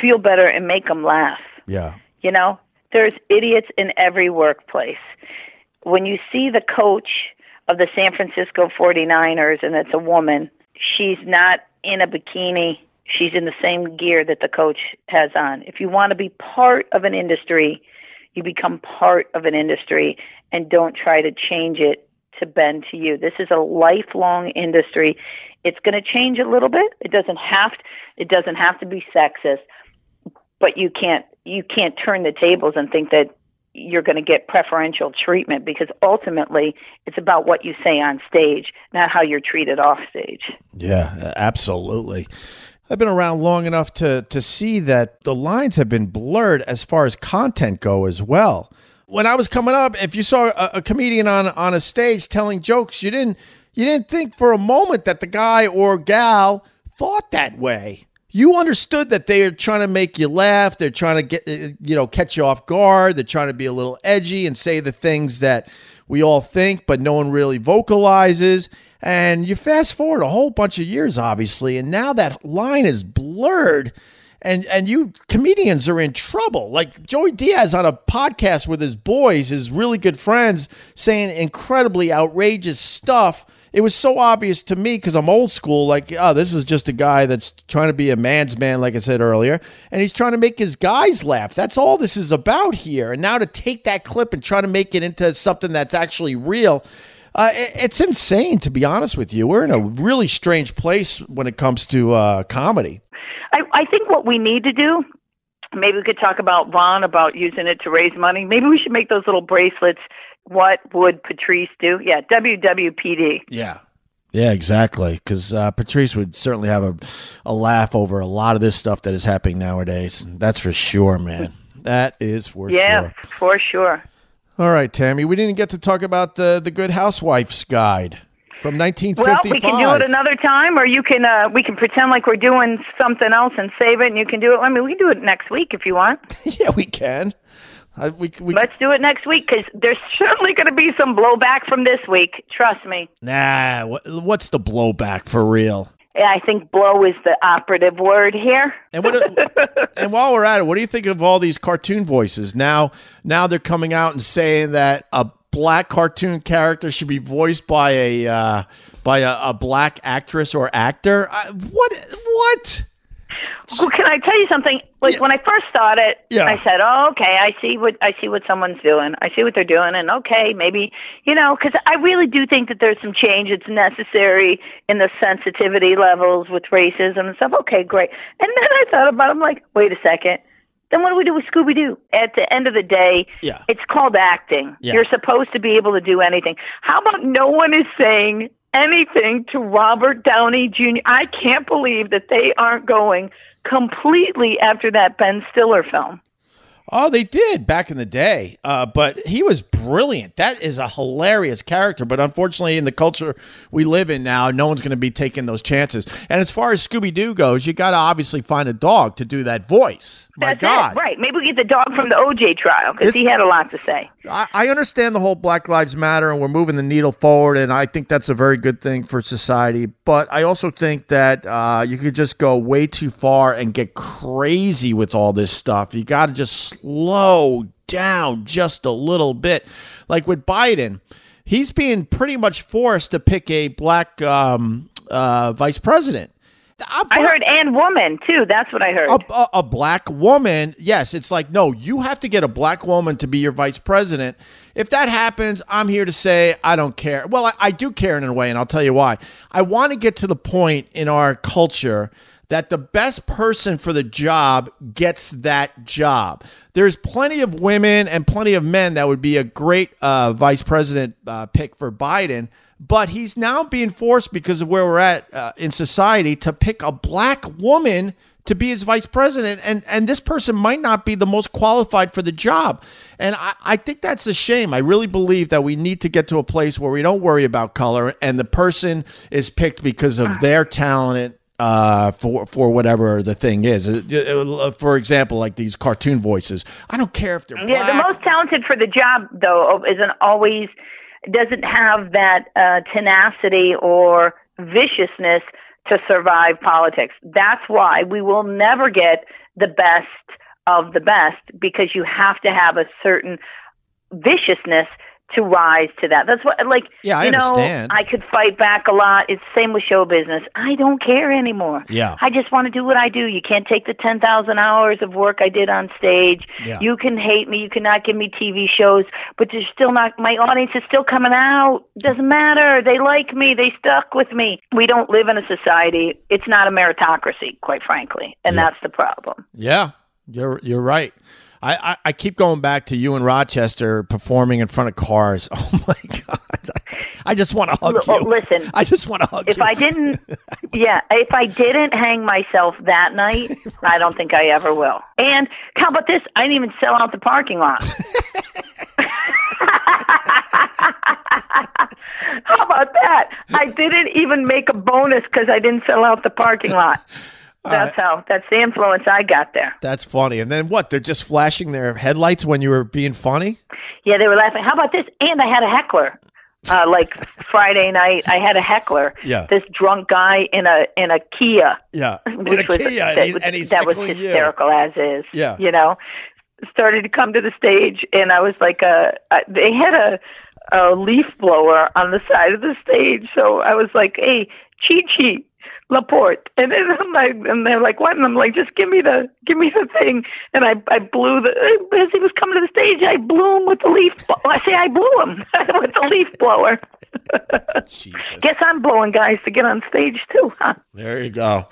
feel better and make them laugh. Yeah. You know, there's idiots in every workplace. When you see the coach of the San Francisco 49ers and it's a woman, she's not in a bikini. She's in the same gear that the coach has on. If you want to be part of an industry, you become part of an industry and don't try to change it to bend to you. This is a lifelong industry. It's going to change a little bit. It doesn't have to, it doesn't have to be sexist, but you can't you can't turn the tables and think that you're going to get preferential treatment because ultimately it's about what you say on stage, not how you're treated off stage. Yeah, absolutely. I've been around long enough to to see that the lines have been blurred as far as content go as well. When I was coming up, if you saw a, a comedian on on a stage telling jokes, you didn't you didn't think for a moment that the guy or gal thought that way. You understood that they are trying to make you laugh. They're trying to get you know catch you off guard. They're trying to be a little edgy and say the things that we all think, but no one really vocalizes. And you fast forward a whole bunch of years, obviously, and now that line is blurred. And and you comedians are in trouble. Like Joey Diaz on a podcast with his boys, his really good friends, saying incredibly outrageous stuff. It was so obvious to me because I'm old school. Like, oh, this is just a guy that's trying to be a man's man, like I said earlier, and he's trying to make his guys laugh. That's all this is about here. And now to take that clip and try to make it into something that's actually real, uh, it- it's insane. To be honest with you, we're in a really strange place when it comes to uh, comedy. I, I think what we need to do, maybe we could talk about Vaughn about using it to raise money. Maybe we should make those little bracelets. What would Patrice do? Yeah, WWPD. Yeah. Yeah, exactly. Because uh, Patrice would certainly have a, a laugh over a lot of this stuff that is happening nowadays. That's for sure, man. That is for Yeah, sure. Yeah, for sure. All right, Tammy. We didn't get to talk about the the Good Housewife's Guide. from 1955. Well, 1955. we can do it another time, or you can uh, we can pretend like we're doing something else and save it, and you can do it. I mean, we can do it next week if you want. yeah, we can. I, we we Let's do it next week because there's certainly going to be some blowback from this week. Trust me. nah. What, what's the blowback for real? I think blow is the operative word here. And what? and while we're at it, what do you think of all these cartoon voices? Now, now they're coming out and saying that a black cartoon character should be voiced by a uh, by a, a black actress or actor. Uh, what? What? Well, can I tell you something? Like Yeah. when I first saw it, Yeah. I said, "Oh, okay, I see what I see what someone's doing. I see what they're doing, and okay, maybe you know, because I really do think that there's some change that's necessary in the sensitivity levels with racism and stuff. Okay, great. And then I thought about, it, I'm like, wait a second. Then what do we do with Scooby Doo? At the end of the day, Yeah. it's called acting. Yeah. You're supposed to be able to do anything. How about no one is saying anything to Robert Downey Jr.? I can't believe that they aren't going completely after that Ben Stiller film. Oh, they did back in the day. Uh, but he was brilliant. That is a hilarious character. But unfortunately, in the culture we live in now, no one's going to be taking those chances. And as far as Scooby Doo goes, you got to obviously find a dog to do that voice. My That's God. it, right? Maybe we get the dog from the OJ trial because he had a lot to say. I, I understand the whole Black Lives Matter and we're moving the needle forward, and I think that's a very good thing for society. But I also think that uh, you could just go way too far and get crazy with all this stuff. You got to just slow down just a little bit. Like with Biden, he's being pretty much forced to pick a black um, uh, vice president. I heard and woman too. That's what I heard. a, a, a black woman, yes, it's like, no, you have to get a black woman to be your vice president. If that happens, I'm here to say I don't care. Well, I, I do care in a way, and I'll tell you why. I want to get to the point in our culture that the best person for the job gets that job. There's plenty of women and plenty of men that would be a great uh, vice president uh, pick for Biden but he's now being forced because of where we're at uh, in society to pick a black woman to be his vice president and and this person might not be the most qualified for the job. And I, I think that's a shame. I really believe that we need to get to a place where we don't worry about color and the person is picked because of their talent uh, for for whatever the thing is. Uh, uh, For example, like these cartoon voices. I don't care if they're Yeah, the most talented for the job though isn't always doesn't have that uh, tenacity or viciousness to survive politics. That's why we will never get the best of the best because you have to have a certain viciousness to rise to that. That's what like Yeah, I you know, understand. I could fight back a lot. It's the same with show business. I don't care anymore. Yeah. I just want to do what I do. You can't take the 10,000 hours of work I did on stage. Yeah. You can hate me, you cannot give me TV shows, but there's still not my audience is still coming out. Doesn't matter. They like me. They stuck with me. We don't live in a society. It's not a meritocracy, quite frankly, and Yeah. that's the problem. Yeah, you're you're right. I, I, I keep going back to you in Rochester performing in front of cars. Oh my god! I just want to hug L- you. listen, I just want to hug If you. If I didn't, yeah, if I didn't hang myself that night, I don't think I ever will. And how about this? I didn't even sell out the parking lot. how about that? I didn't even make a bonus because I didn't sell out the parking lot. That's how. That's the influence I got there. That's funny. And then what? They're just flashing their headlights when you were being funny. Yeah, they were laughing. How about this? And I had a heckler. Uh, like Friday night, I had a heckler. Yeah. This drunk guy in a in a Kia. Yeah, which in a was Kia, and that, he's, and he's that was heckling you. hysterical as is. Yeah. you know, started to come to the stage, and I was like, uh, they had a a leaf blower on the side of the stage, so I was like, hey, Chi Chi. Laporte, and then I'm like, and they're like, "What?" And I'm like, "Just give me the, give me the thing." And I, I blew the as he was coming to the stage, I blew him with the leaf. I say, I blew him with the leaf blower. Jesus. Guess I'm blowing guys to get on stage too, huh? There you go.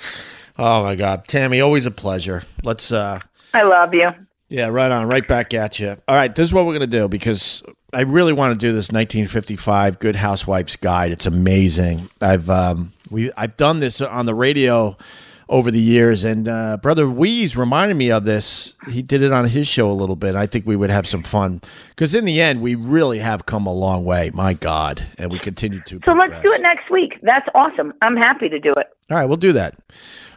Oh my God, Tammy, always a pleasure. Let's uh I love you. Yeah, right on, right back at you. All right, this is what we're gonna do because I really want to do this 1955 Good Housewives Guide. It's amazing. I've um, we I've done this on the radio over the years. And uh, Brother Weez reminded me of this. He did it on his show a little bit. I think we would have some fun because in the end, we really have come a long way. My God, and we continue to. So progress. let's do it next week. That's awesome. I'm happy to do it. All right, we'll do that.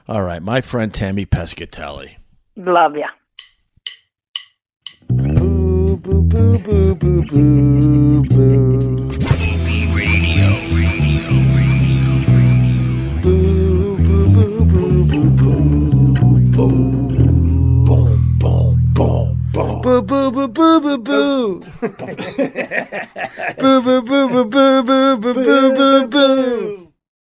All right, my friend Tammy Pescatelli. Love ya. Boo, boo, boo, boo, boo, boo, boo. Boo, boo, boo, boo, boo, boo, boo. Boo, boo, boo, boo, boo, boo. Boo, boo, boo, boo, boo, boo, boo, boo, boo.